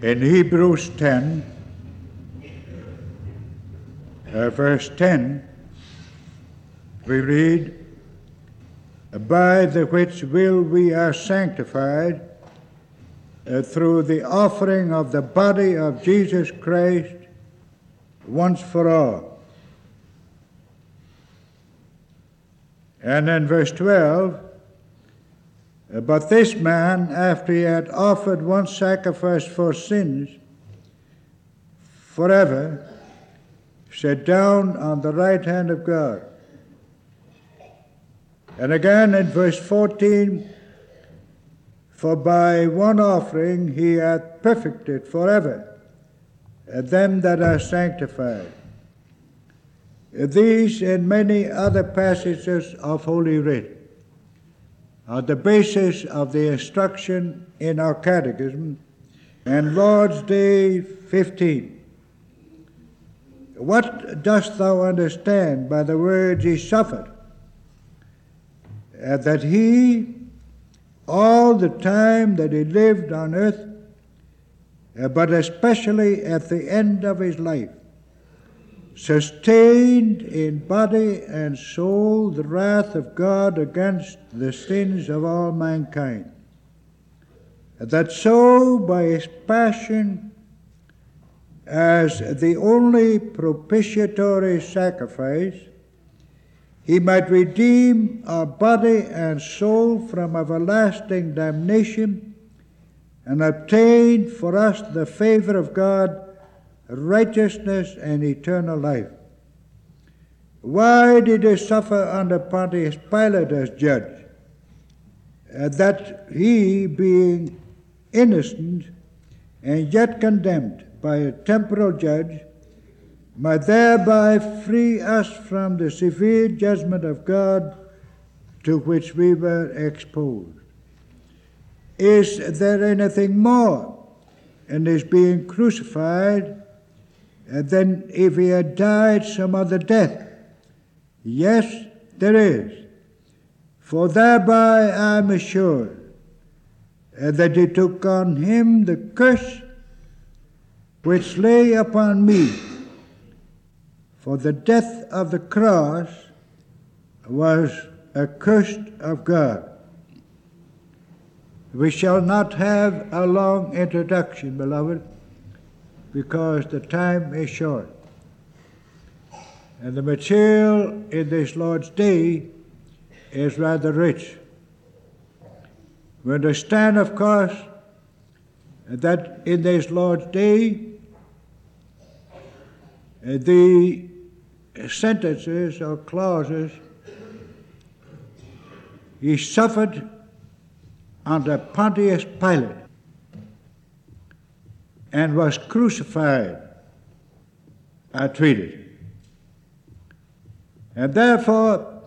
In Hebrews 10, uh, verse 10, we read, By the which will we are sanctified uh, through the offering of the body of Jesus Christ once for all. And then verse 12, Uh, but this man, after he had offered one sacrifice for sins forever, sat down on the right hand of God. And again in verse 14, for by one offering he hath perfected forever uh, them that are sanctified. Uh, these and many other passages of Holy Writ are the basis of the instruction in our catechism and Lord's Day 15. What dost thou understand by the words he suffered? Uh, that he, all the time that he lived on earth, uh, but especially at the end of his life, sustained in body and soul the wrath of God against the sins of all mankind. That so by his passion, as the only propitiatory sacrifice, he might redeem our body and soul from everlasting damnation and obtain for us the favor of God righteousness and eternal life. Why did he suffer under Pontius Pilate as judge? Uh, that he, being innocent and yet condemned by a temporal judge, might thereby free us from the severe judgment of God to which we were exposed. Is there anything more in his being crucified and then if he had died some other death. Yes, there is. For thereby I am assured that he took on him the curse which lay upon me. For the death of the cross was accursed of God. We shall not have a long introduction, beloved because the time is short. And the material in this Lord's Day is rather rich. We understand, of course, that in this Lord's Day, the sentences or clauses he suffered under Pontius Pilate and was crucified are treated. And therefore,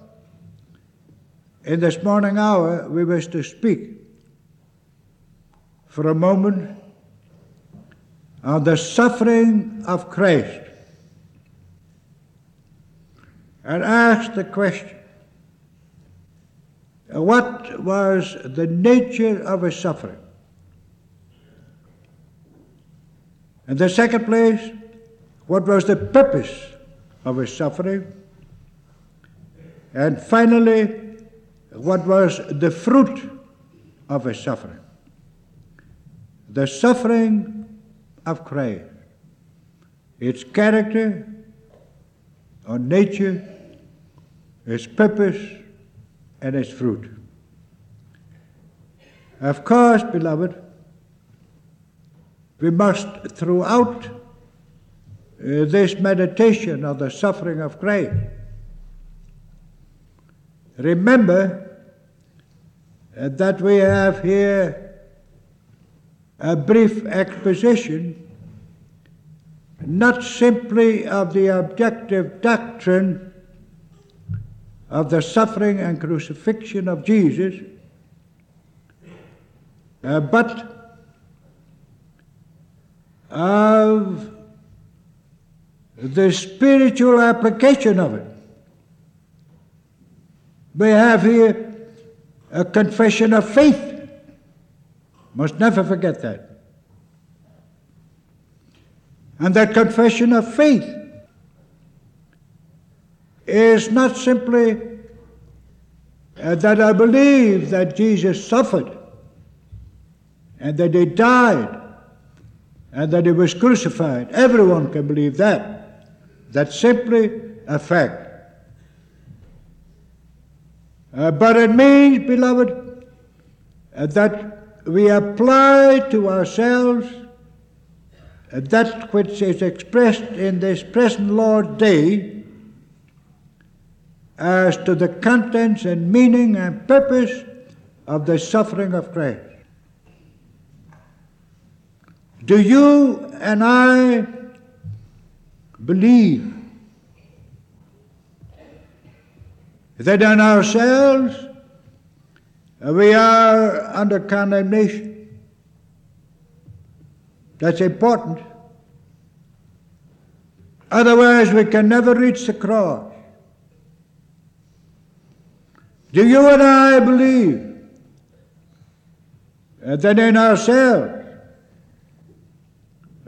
in this morning hour, we wish to speak for a moment on the suffering of Christ and ask the question what was the nature of his suffering? In the second place, what was the purpose of his suffering? And finally, what was the fruit of his suffering? The suffering of Christ, its character or nature, its purpose, and its fruit. Of course, beloved, we must, throughout uh, this meditation of the suffering of Christ, remember uh, that we have here a brief exposition not simply of the objective doctrine of the suffering and crucifixion of Jesus, uh, but of the spiritual application of it. We have here a confession of faith. Must never forget that. And that confession of faith is not simply uh, that I believe that Jesus suffered and that he died and that he was crucified. Everyone can believe that. That's simply a fact. Uh, but it means, beloved, uh, that we apply to ourselves uh, that which is expressed in this present Lord's Day as to the contents and meaning and purpose of the suffering of Christ. Do you and I believe that in ourselves we are under condemnation? That's important. Otherwise, we can never reach the cross. Do you and I believe that in ourselves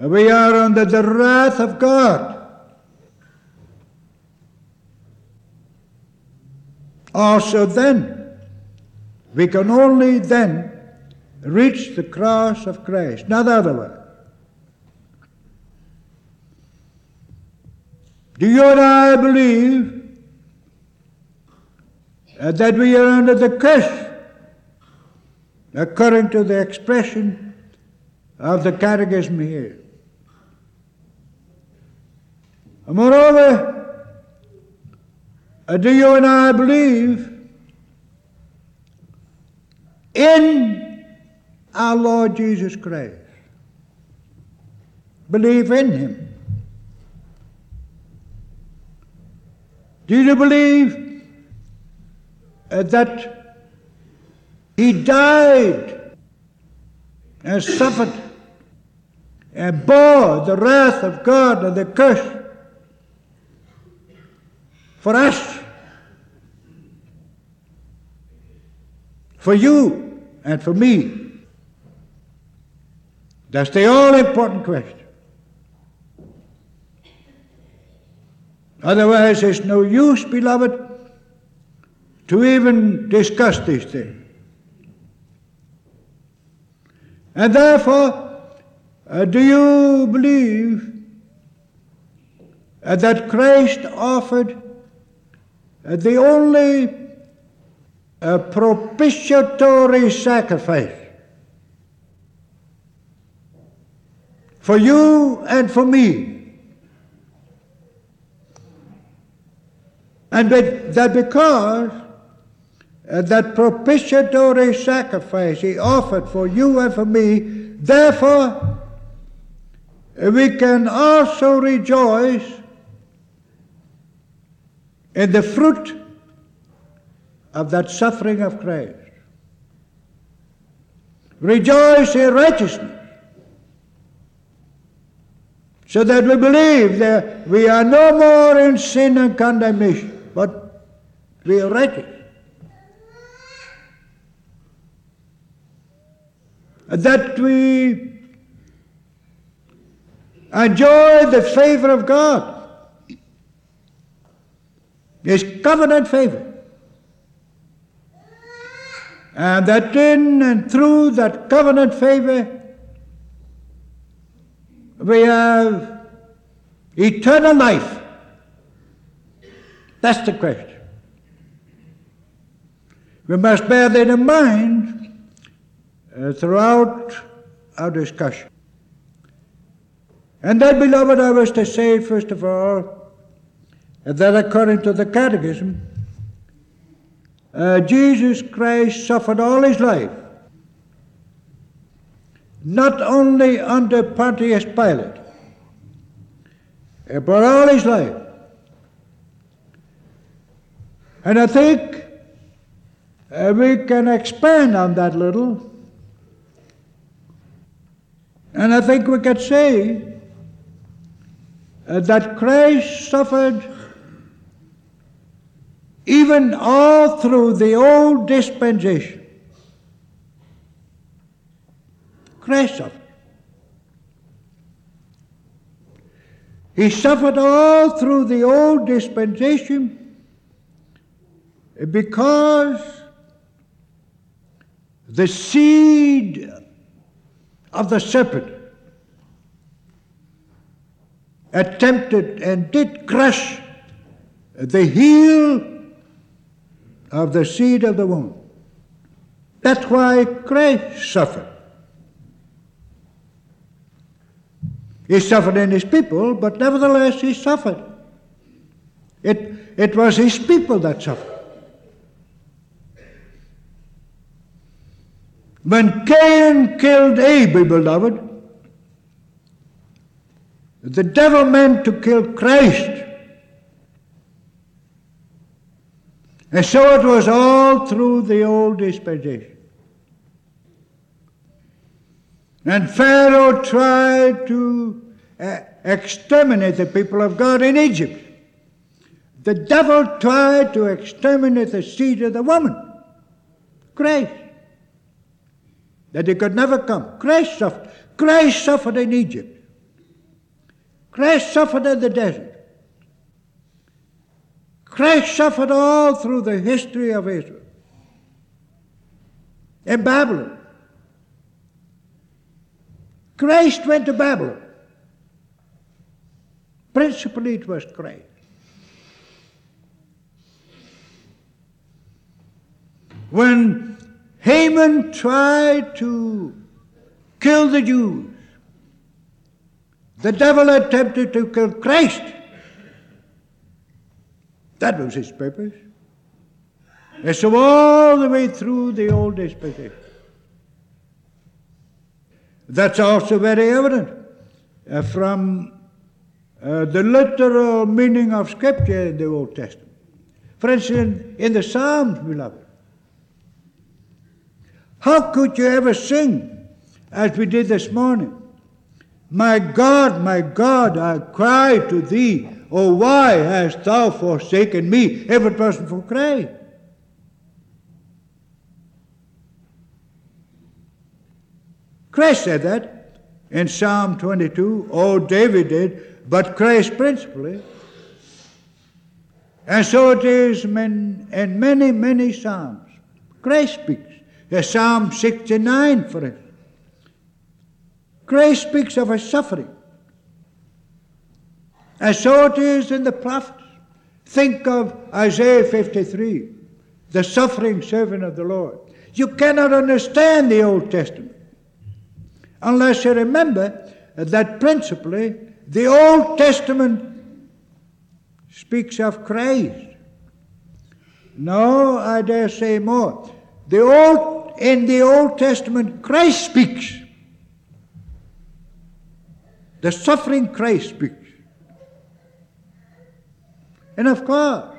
we are under the wrath of God. Also, then, we can only then reach the cross of Christ, not otherwise. Do you and I believe that we are under the curse, according to the expression of the Catechism here? Moreover, uh, do you and I believe in our Lord Jesus Christ? Believe in Him. Do you believe that He died and suffered and bore the wrath of God and the curse for us, for you, and for me. That's the all important question. Otherwise, there's no use, beloved, to even discuss these things. And therefore, uh, do you believe uh, that Christ offered the only uh, propitiatory sacrifice for you and for me. And that because uh, that propitiatory sacrifice he offered for you and for me, therefore we can also rejoice in the fruit of that suffering of Christ. Rejoice in righteousness, so that we believe that we are no more in sin and condemnation, but we are righteous. That we enjoy the favor of God is covenant favor. And that in and through that covenant favor, we have eternal life. That's the question. We must bear that in mind uh, throughout our discussion. And that, beloved, I was to say, first of all, that according to the Catechism, uh, Jesus Christ suffered all his life, not only under Pontius Pilate, uh, but all his life. And I think uh, we can expand on that little. And I think we could say uh, that Christ suffered even all through the old dispensation. Christ suffered. He suffered all through the old dispensation because the seed of the serpent attempted and did crush the heel of the seed of the woman. That's why Christ suffered. He suffered in his people, but nevertheless he suffered. It, it was his people that suffered. When Cain killed Abel, beloved, the devil meant to kill Christ. And so it was all through the old dispensation. And Pharaoh tried to uh, exterminate the people of God in Egypt. The devil tried to exterminate the seed of the woman, Christ. That he could never come. Christ suffered. Christ suffered in Egypt. Christ suffered in the desert. Christ suffered all through the history of Israel. In Babylon. Christ went to Babylon. Principally, it was Christ. When Haman tried to kill the Jews, the devil attempted to kill Christ. That was his purpose. And so all the way through the Old Testament. That's also very evident uh, from uh, the literal meaning of Scripture in the Old Testament. For instance, in the Psalms, beloved, how could you ever sing as we did this morning? My God, my God, I cry to thee, Oh, why hast thou forsaken me? If it wasn't for Christ. Christ said that in Psalm 22. Oh, David did, but Christ principally. And so it is in, in many, many Psalms. Christ speaks. There's Psalm 69, for instance. Christ speaks of his suffering. And so it is in the prophets. Think of Isaiah 53, the suffering servant of the Lord. You cannot understand the Old Testament unless you remember that principally the Old Testament speaks of Christ. No, I dare say more. The Old, in the Old Testament, Christ speaks. The suffering Christ speaks. And of course,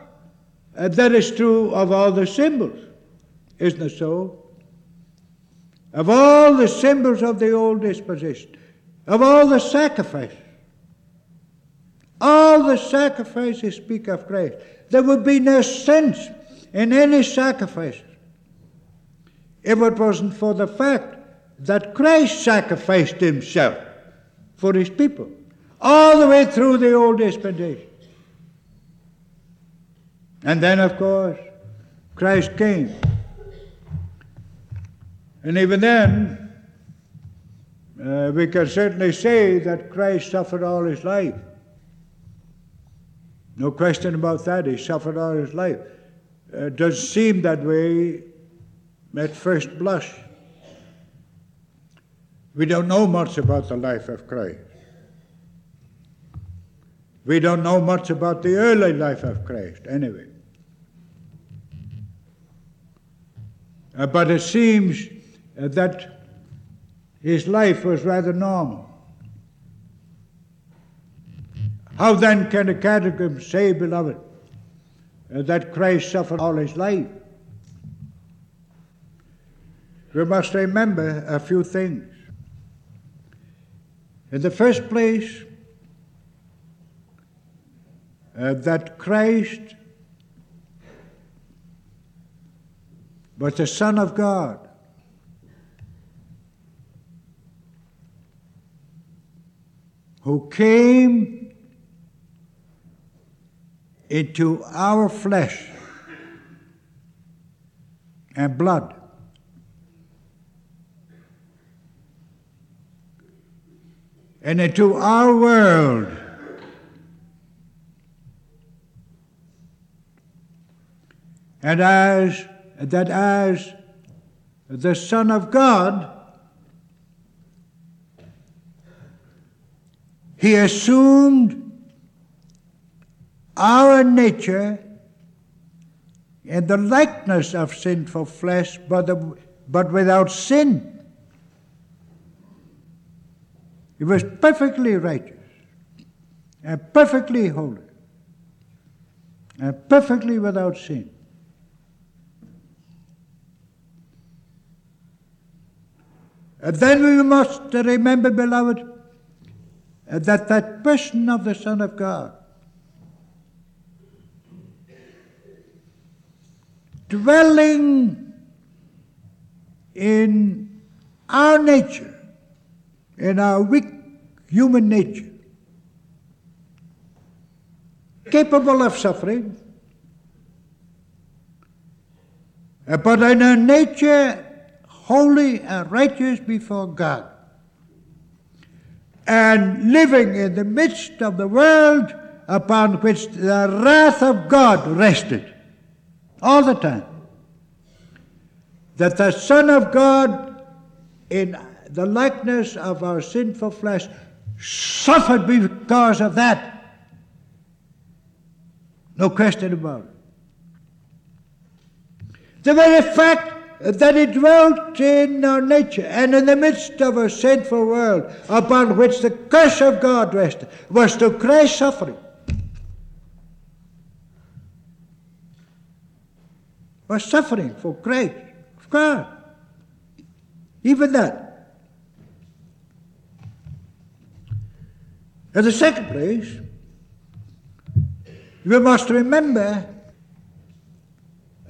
uh, that is true of all the symbols, isn't it so? of all the symbols of the old disposition, of all the sacrifices. All the sacrifices speak of Christ. There would be no sense in any sacrifice if it wasn't for the fact that Christ sacrificed himself for his people all the way through the old dispensation. And then, of course, Christ came and even then, uh, we can certainly say that Christ suffered all his life. No question about that. He suffered all his life. Uh, it does seem that way at first blush. We don't know much about the life of Christ. We don't know much about the early life of Christ, anyway. Uh, but it seems uh, that his life was rather normal. How then can a catechism say, beloved, uh, that Christ suffered all his life? We must remember a few things. In the first place, uh, that Christ was the Son of God. who came into our flesh and blood. And into our world. And as that as the Son of God, he assumed our nature in the likeness of sinful flesh, but, the, but without sin. He was perfectly righteous and perfectly holy and perfectly without sin. And then we must remember, beloved, that that person of the Son of God dwelling in our nature, in our weak human nature, capable of suffering, but in a nature holy and righteous before God, and living in the midst of the world upon which the wrath of God rested all the time. That the Son of God, in the likeness of our sinful flesh, suffered because of that. No question about it. The very fact that he dwelt in our nature and in the midst of a sinful world upon which the curse of God rested was to Christ's suffering. Was suffering for Christ, of God. Even that. In the second place, we must remember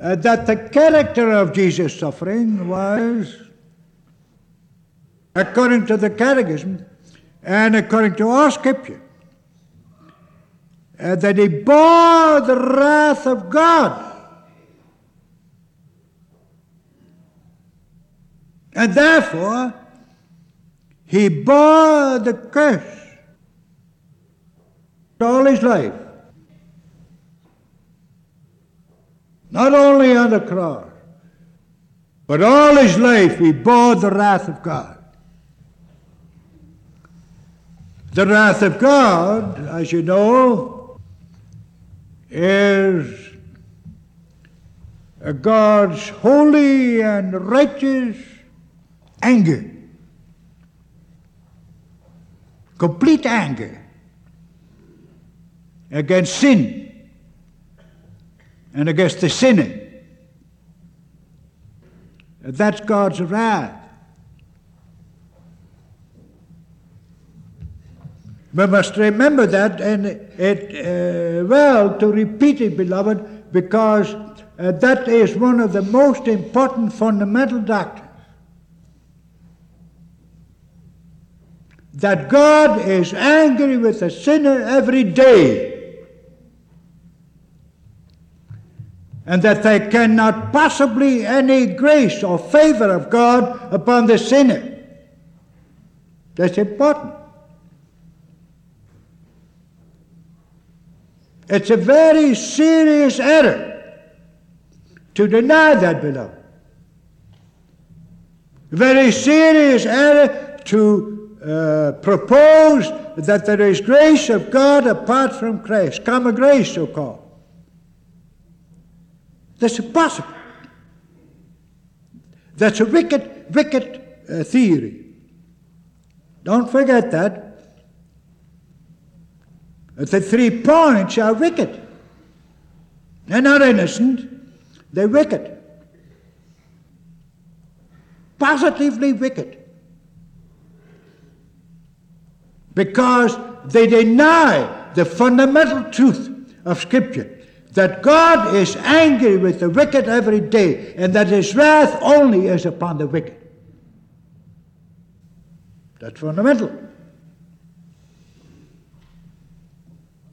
uh, that the character of Jesus' suffering was, according to the Catechism and according to our Scripture, uh, that he bore the wrath of God. And therefore, he bore the curse all his life. Not only on the cross, but all his life he bore the wrath of God. The wrath of God, as you know, is God's holy and righteous anger. Complete anger against sin and against the sinner. That's God's wrath. We must remember that, and it uh, well to repeat it, beloved, because uh, that is one of the most important fundamental doctrines. That God is angry with the sinner every day. And that there cannot possibly any grace or favor of God upon the sinner. That's important. It's a very serious error to deny that, beloved. Very serious error to uh, propose that there is grace of God apart from Christ, common grace, so called. That's impossible. That's a wicked, wicked uh, theory. Don't forget that. The three points are wicked. They're not innocent, they're wicked. Positively wicked. Because they deny the fundamental truth of Scripture that God is angry with the wicked every day, and that his wrath only is upon the wicked. That's fundamental.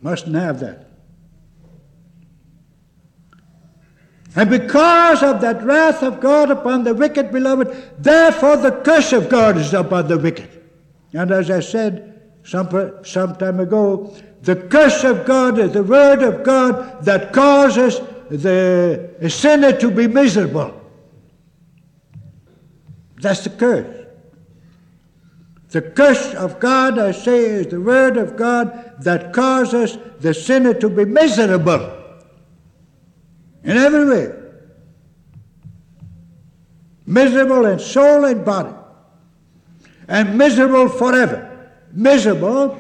Mustn't have that. And because of that wrath of God upon the wicked, beloved, therefore the curse of God is upon the wicked. And as I said some, some time ago, the curse of God is the word of God that causes the sinner to be miserable. That's the curse. The curse of God, I say, is the word of God that causes the sinner to be miserable in every way. Miserable in soul and body, and miserable forever. Miserable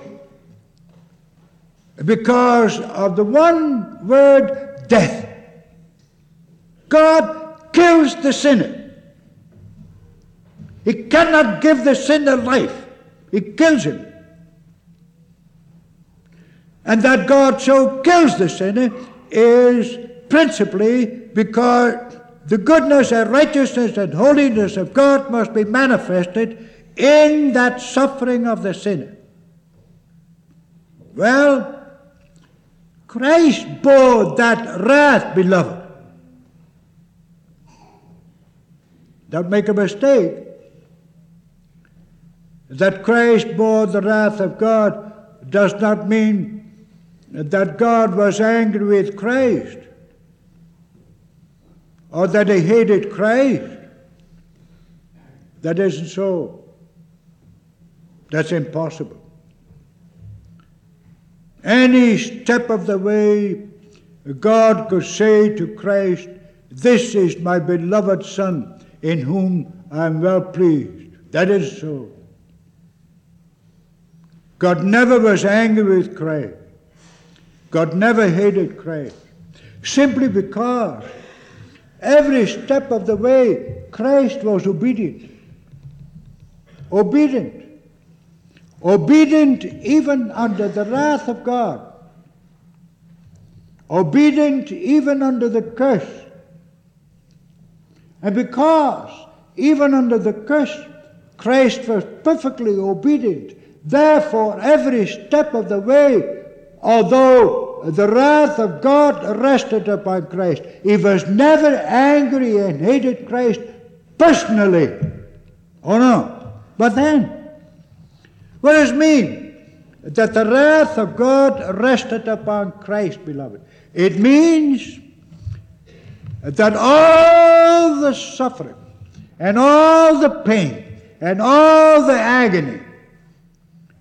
because of the one word death. God kills the sinner. He cannot give the sinner life. He kills him. And that God so kills the sinner is principally because the goodness and righteousness and holiness of God must be manifested in that suffering of the sinner. Well, Christ bore that wrath, beloved. Don't make a mistake that Christ bore the wrath of God does not mean that God was angry with Christ or that he hated Christ. That isn't so. That's impossible. Any step of the way, God could say to Christ, This is my beloved Son, in whom I am well pleased. That is so. God never was angry with Christ. God never hated Christ. Simply because every step of the way Christ was obedient. Obedient. Obedient even under the wrath of God. Obedient even under the curse. And because even under the curse, Christ was perfectly obedient Therefore, every step of the way, although the wrath of God rested upon Christ, he was never angry and hated Christ personally. Oh no. But then, what does it mean? That the wrath of God rested upon Christ, beloved. It means that all the suffering and all the pain and all the agony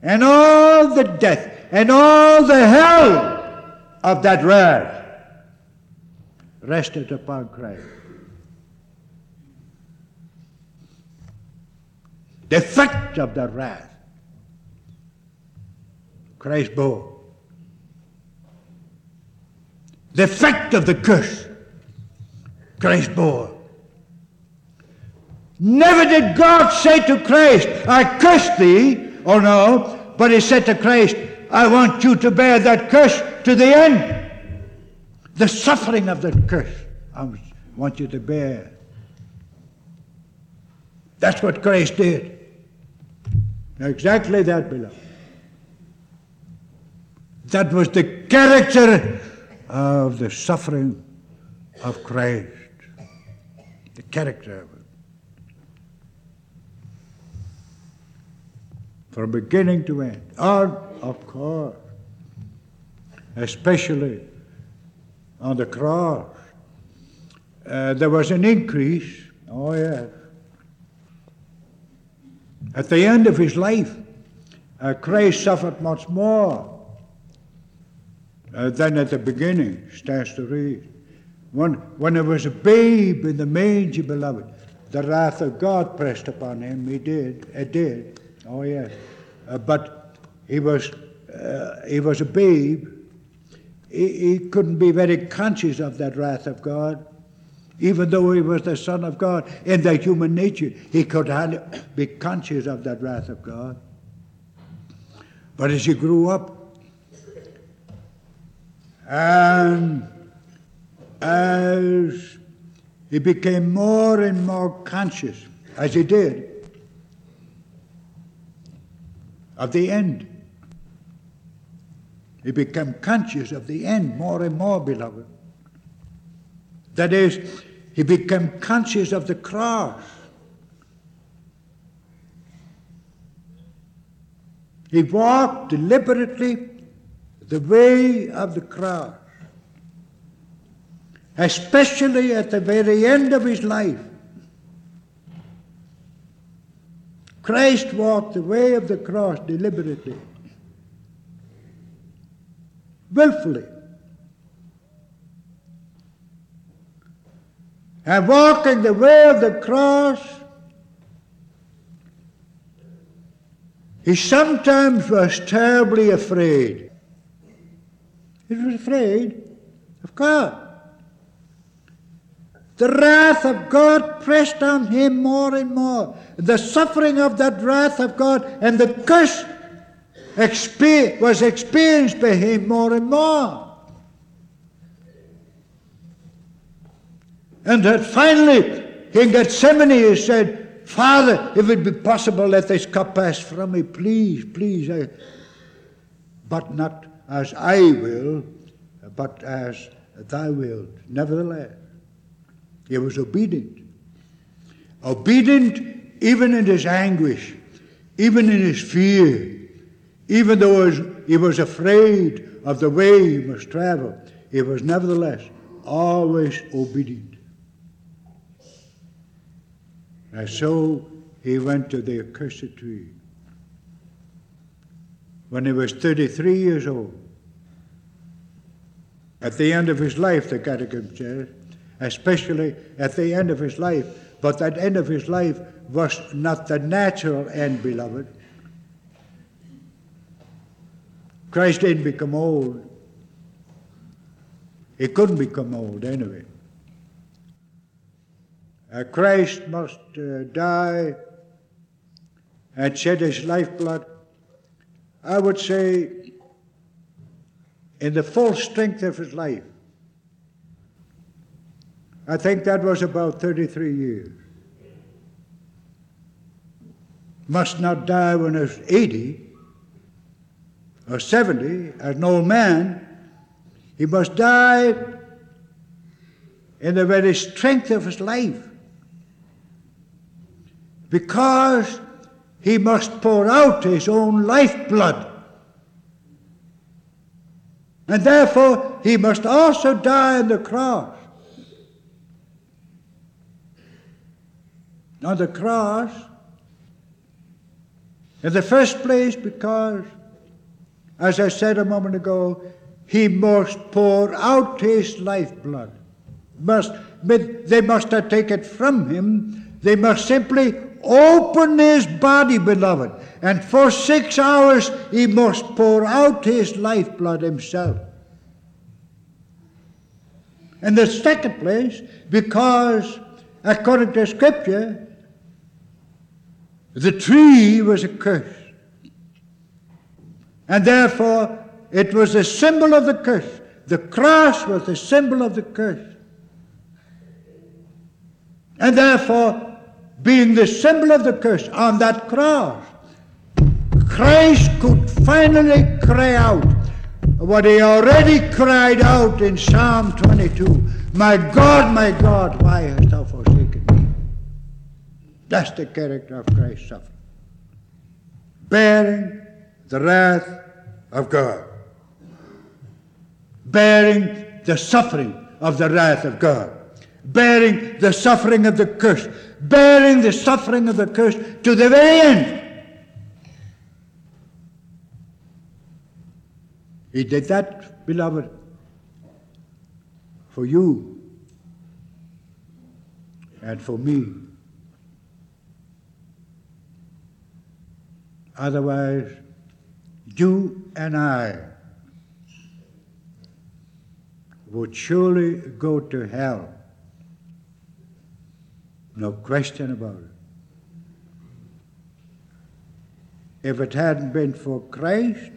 and all the death and all the hell of that wrath rested upon Christ. The effect of that wrath, Christ bore. The effect of the curse, Christ bore. Never did God say to Christ, I curse thee, or no, but he said to Christ, I want you to bear that curse to the end. The suffering of that curse, I want you to bear. That's what Christ did. Exactly that, beloved. That was the character of the suffering of Christ. The character of it. from beginning to end. And of course, especially on the cross, uh, there was an increase. Oh, yes. At the end of his life, uh, Christ suffered much more uh, than at the beginning, starts to read. When, when there was a babe in the manger, beloved, the wrath of God pressed upon him. He did. It did. Oh, yes. Uh, but he was, uh, he was a babe. He, he couldn't be very conscious of that wrath of God. Even though he was the Son of God in the human nature, he could hardly be conscious of that wrath of God. But as he grew up, and as he became more and more conscious, as he did, of the end. He became conscious of the end more and more, beloved. That is, he became conscious of the cross. He walked deliberately the way of the cross, especially at the very end of his life. Christ walked the way of the cross deliberately, willfully. And walking the way of the cross, he sometimes was terribly afraid. He was afraid of God. The wrath of God pressed on him more and more. The suffering of that wrath of God and the curse was experienced by him more and more. And that finally, in Gethsemane, he said, Father, if it be possible, let this cup pass from me. Please, please. I, but not as I will, but as thy will. Nevertheless. He was obedient. Obedient even in his anguish, even in his fear, even though he was afraid of the way he must travel, he was nevertheless always obedient. And so he went to the accursed tree. When he was 33 years old, at the end of his life, the Catechism says, especially at the end of his life. But that end of his life was not the natural end, beloved. Christ didn't become old. He couldn't become old anyway. Uh, Christ must uh, die and shed his lifeblood, I would say, in the full strength of his life. I think that was about 33 years. Must not die when he was 80 or 70 as an old man. He must die in the very strength of his life because he must pour out his own lifeblood. And therefore, he must also die on the cross. on the cross, in the first place, because, as I said a moment ago, he must pour out his lifeblood. Must, they must not take it from him. They must simply open his body, beloved. And for six hours he must pour out his lifeblood himself. In the second place, because according to Scripture, the tree was a curse. And therefore, it was a symbol of the curse. The cross was the symbol of the curse. And therefore, being the symbol of the curse on that cross, Christ could finally cry out what he already cried out in Psalm 22 My God, my God, why hast thou forsaken me? That's the character of Christ's suffering. Bearing the wrath of God. Bearing the suffering of the wrath of God. Bearing the suffering of the curse. Bearing the suffering of the curse to the very end. He did that, beloved, for you and for me. Otherwise, you and I would surely go to hell. No question about it. If it hadn't been for Christ,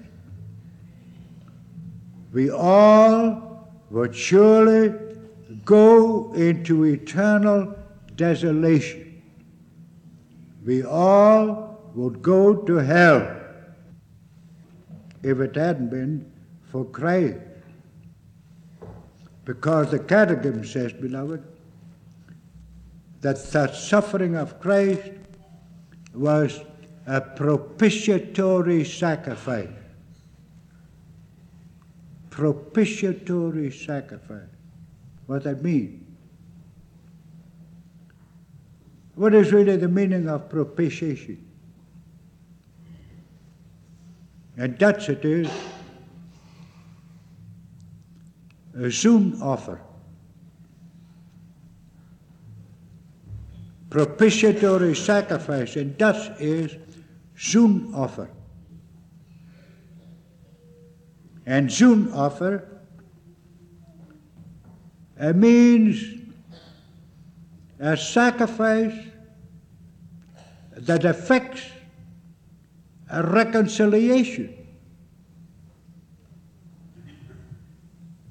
we all would surely go into eternal desolation. We all would go to hell if it hadn't been for Christ. Because the Catechism says, beloved, that the suffering of Christ was a propitiatory sacrifice. Propitiatory sacrifice. What does that mean? What is really the meaning of propitiation? And Dutch it is a zoenoffer. Propitiatory sacrifice and Dutch is zoenoffer. And zoenoffer it uh, means a sacrifice that affects a reconciliation.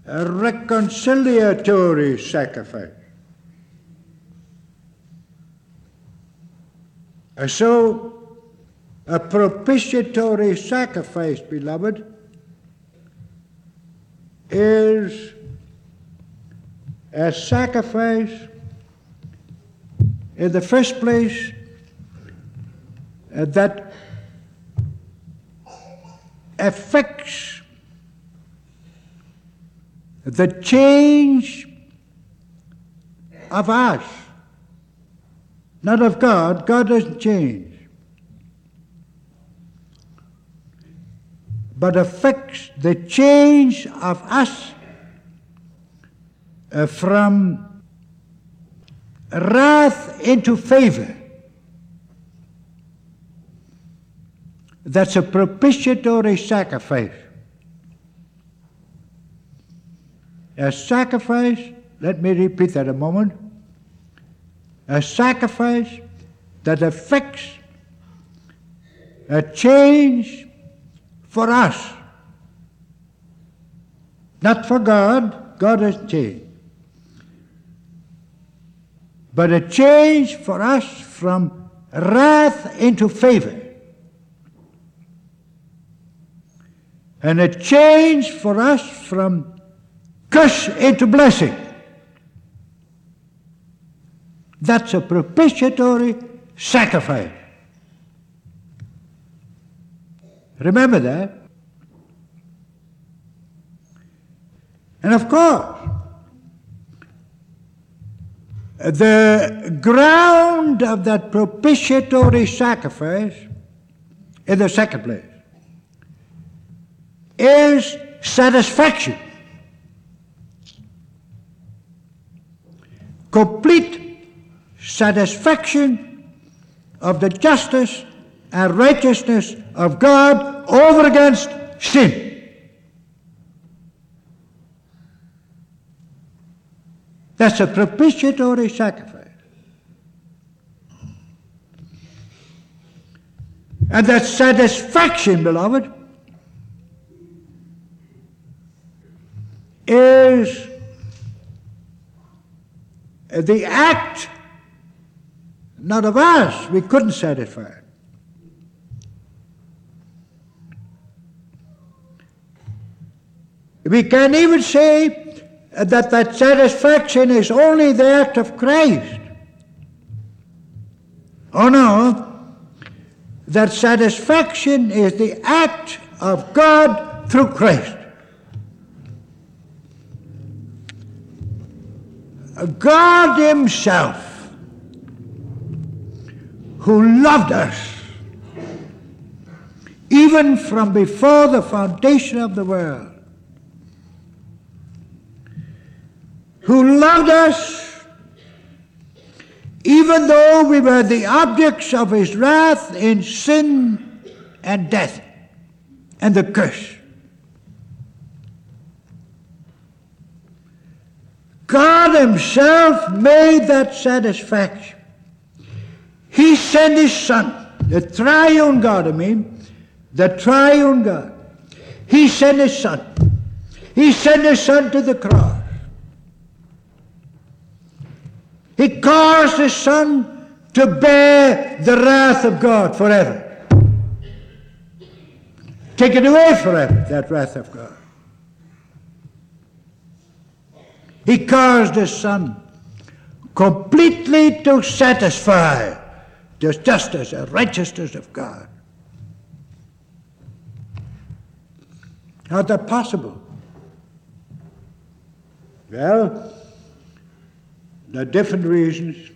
A reconciliatory sacrifice. And so, a propitiatory sacrifice, beloved, is a sacrifice in the first place uh, that affects the change of us, not of God. God doesn't change. But affects the change of us uh, from wrath into favor. That's a propitiatory sacrifice. A sacrifice, let me repeat that a moment. A sacrifice that affects a change for us. Not for God, God has changed. But a change for us from wrath into favor. And a change for us from curse into blessing. That's a propitiatory sacrifice. Remember that. And of course, the ground of that propitiatory sacrifice, in the second place, is satisfaction. Complete satisfaction of the justice and righteousness of God over against sin. That's a propitiatory sacrifice. And that satisfaction, beloved, is the act not of us. We couldn't satisfy it. We can even say that that satisfaction is only the act of Christ. Oh no, that satisfaction is the act of God through Christ. God Himself, who loved us even from before the foundation of the world, who loved us even though we were the objects of His wrath in sin and death and the curse. God Himself made that satisfaction. He sent His Son, the triune God, I mean, the triune God. He sent His Son. He sent His Son to the cross. He caused His Son to bear the wrath of God forever. Take it away forever, that wrath of God. He caused his Son completely to satisfy the justice and righteousness of God. How's that possible? Well, there are different reasons,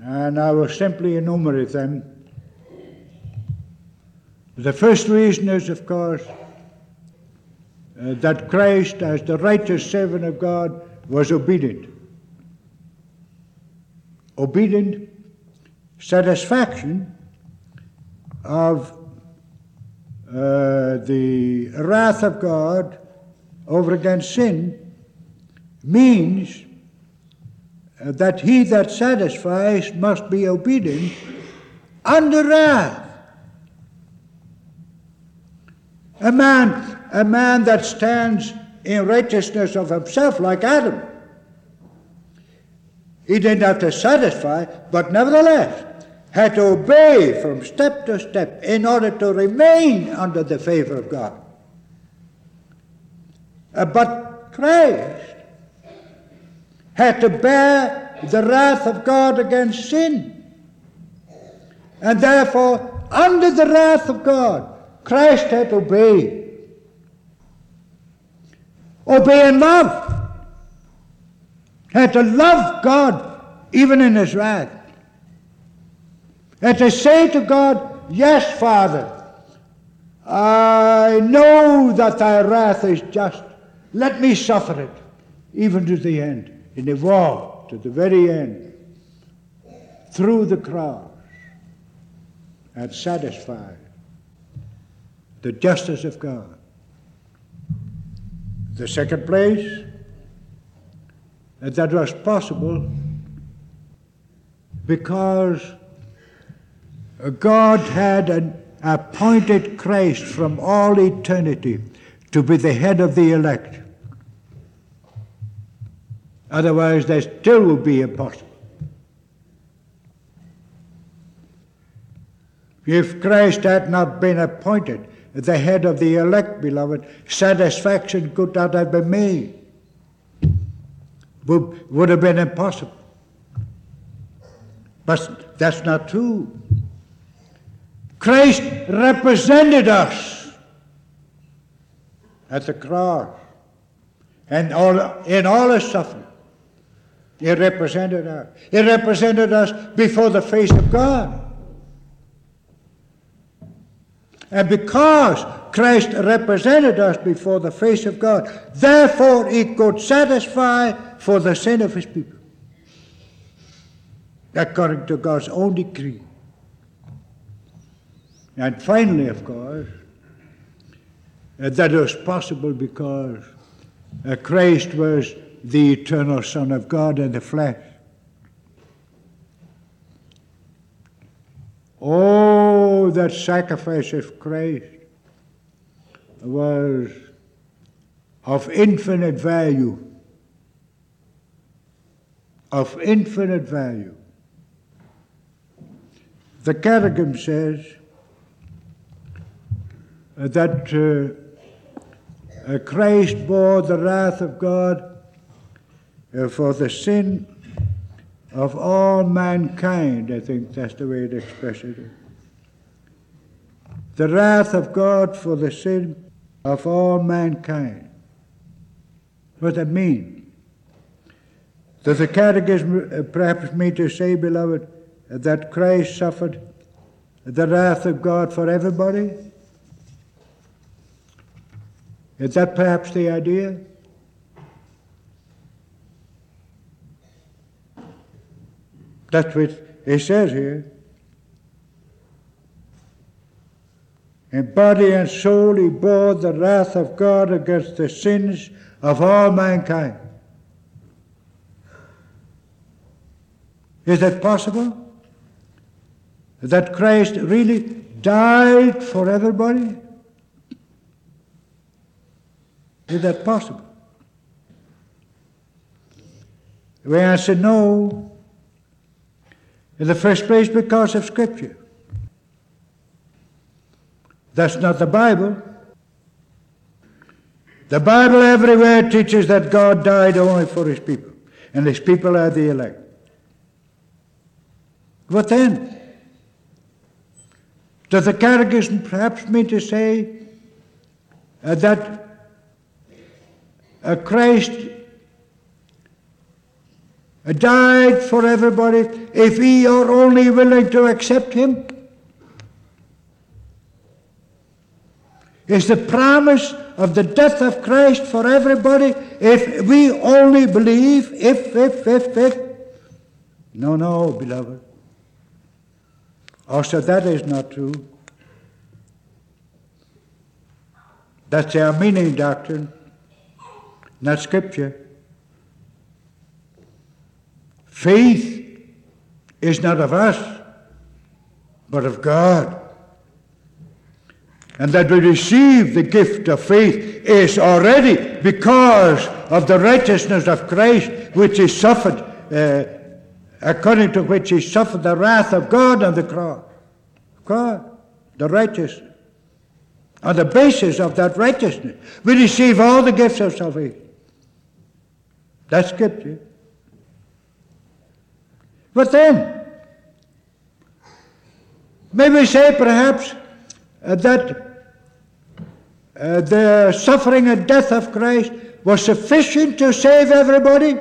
and I will simply enumerate them. The first reason is, of course, uh, that Christ, as the righteous servant of God, was obedient. Obedient satisfaction of uh, the wrath of God over against sin means uh, that he that satisfies must be obedient under wrath. A man, a man that stands in righteousness of himself, like Adam, he didn't have to satisfy, but nevertheless had to obey from step to step in order to remain under the favor of God. Uh, but Christ had to bear the wrath of God against sin. And therefore, under the wrath of God, Christ had to obey. Obey in love. Had to love God even in his wrath. And to say to God, Yes, Father, I know that thy wrath is just. Let me suffer it, even to the end. In the war, to the very end, through the cross, and satisfy the justice of God. The second place, that was possible because God had an appointed Christ from all eternity to be the head of the elect. Otherwise, that still would be impossible. If Christ had not been appointed the head of the elect, beloved, satisfaction could not have been made. Would, would have been impossible. But that's not true. Christ represented us at the cross and all, in all his suffering. He represented us. He represented us before the face of God. And because Christ represented us before the face of God, therefore he could satisfy for the sin of his people, according to God's own decree. And finally, of course, uh, that was possible because uh, Christ was the eternal Son of God in the flesh. Oh, that sacrifice of Christ was of infinite value. Of infinite value. The Catechism says that uh, uh, Christ bore the wrath of God uh, for the sin of all mankind. I think that's the way it expresses it. The wrath of God for the sin of all mankind. What does that mean? Does the uh, Catechism perhaps mean to say, beloved, that Christ suffered the wrath of God for everybody? Is that perhaps the idea? That's what it says here. In body and soul he bore the wrath of God against the sins of all mankind. Is that possible? That Christ really died for everybody? Is that possible? We answer no. In the first place, because of Scripture. That's not the Bible. The Bible everywhere teaches that God died only for his people, and his people are the elect. What then? Does the Catechism perhaps mean to say uh, that uh, Christ uh, died for everybody if we are only willing to accept him? Is the promise of the death of Christ for everybody if we only believe, if, if, if, if? No, no, beloved. Also, that is not true. That's the Arminian doctrine, not Scripture. Faith is not of us, but of God. And that we receive the gift of faith is already because of the righteousness of Christ, which he suffered, uh, according to which he suffered the wrath of God on the cross. God, the righteous. On the basis of that righteousness, we receive all the gifts of salvation. That's scripture. But then, may we say perhaps uh, that uh, the suffering and death of Christ was sufficient to save everybody?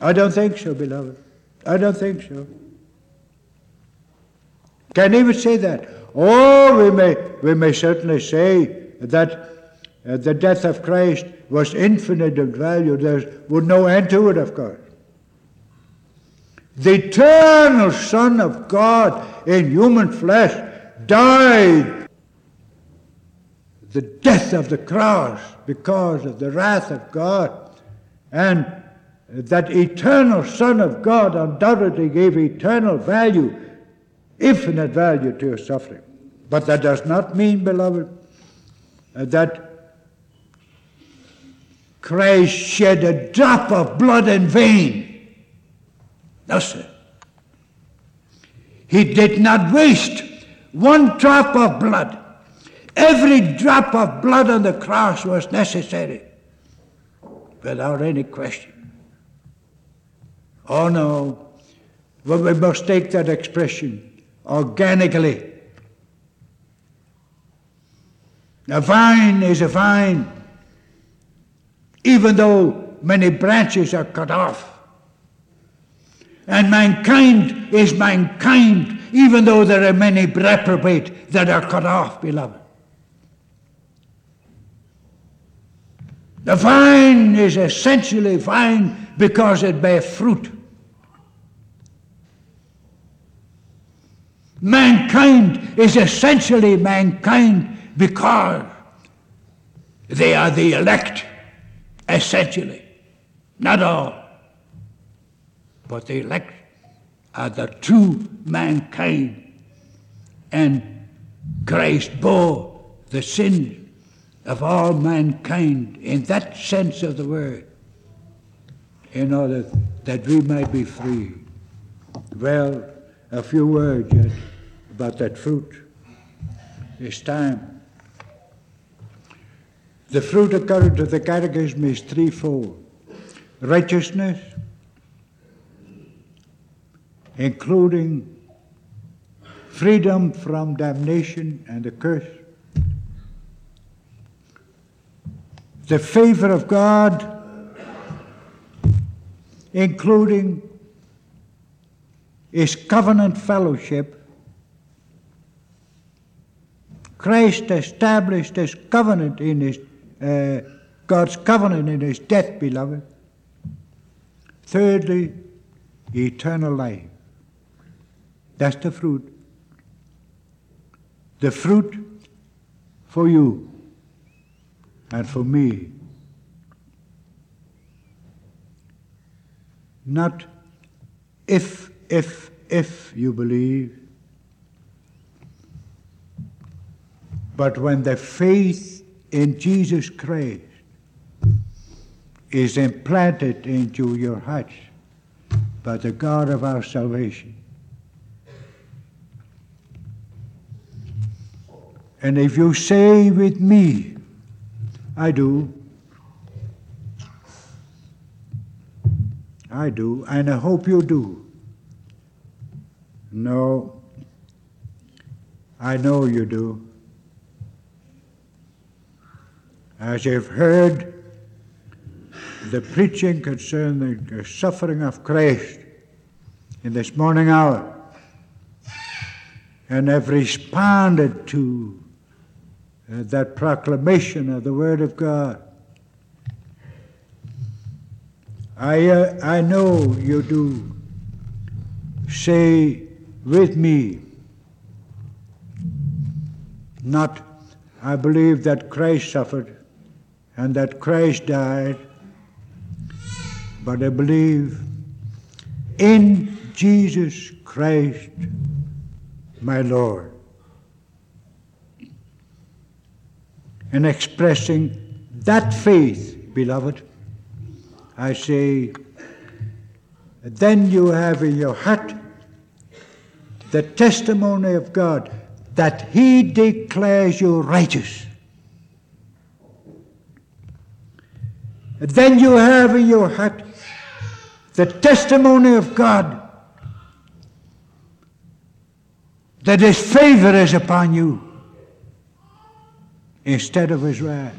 I don't think so, beloved. I don't think so. Can even say that? Oh, we may, we may certainly say that uh, the death of Christ was infinite in value. There was no end to it, of course. The eternal Son of God in human flesh died the death of the cross because of the wrath of God. And that eternal Son of God undoubtedly gave eternal value infinite value to your suffering. But that does not mean, beloved, uh, that Christ shed a drop of blood in vain. No, sir. He did not waste one drop of blood. Every drop of blood on the cross was necessary without any question. Oh no, well, we must take that expression organically. A vine is a vine, even though many branches are cut off. And mankind is mankind, even though there are many reprobate that are cut off, beloved. The vine is essentially vine because it bears fruit. Mankind is essentially mankind because they are the elect, essentially. Not all, but the elect are the true mankind. And Christ bore the sin of all mankind in that sense of the word, in order that we might be free. Well, a few words yet about that fruit. It's time. The fruit according to the Catechism is threefold righteousness, including freedom from damnation and the curse, the favor of God, including is covenant fellowship. Christ established his covenant in his, uh, God's covenant in his death, beloved. Thirdly, eternal life. That's the fruit. The fruit for you and for me. Not if if, if you believe. But when the faith in Jesus Christ is implanted into your hearts by the God of our salvation, and if you say with me, I do. I do, and I hope you do. No, I know you do. As you've heard the preaching concerning the suffering of Christ in this morning hour, and have responded to uh, that proclamation of the Word of God. I, uh, I know you do. Say with me, not I believe that Christ suffered and that Christ died, but I believe in Jesus Christ, my Lord. In expressing that faith, beloved, I say, then you have in your heart the testimony of God that He declares you righteous. Then you have in your heart the testimony of God that His favor is upon you instead of His wrath.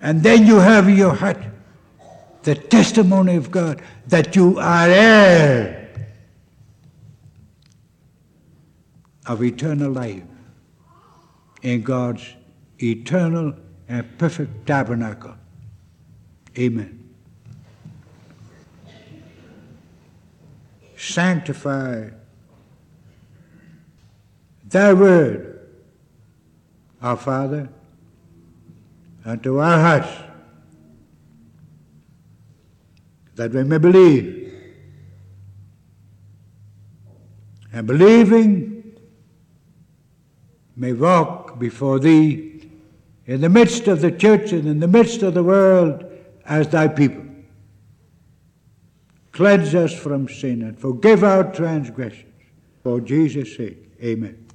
And then you have in your heart the testimony of God that you are heir of eternal life in God's eternal and perfect tabernacle. Amen. Sanctify thy word, our Father, unto our hearts, that we may believe. And believing may walk before thee in the midst of the church and in the midst of the world as thy people. Cleanse us from sin and forgive our transgressions. For Jesus' sake, amen.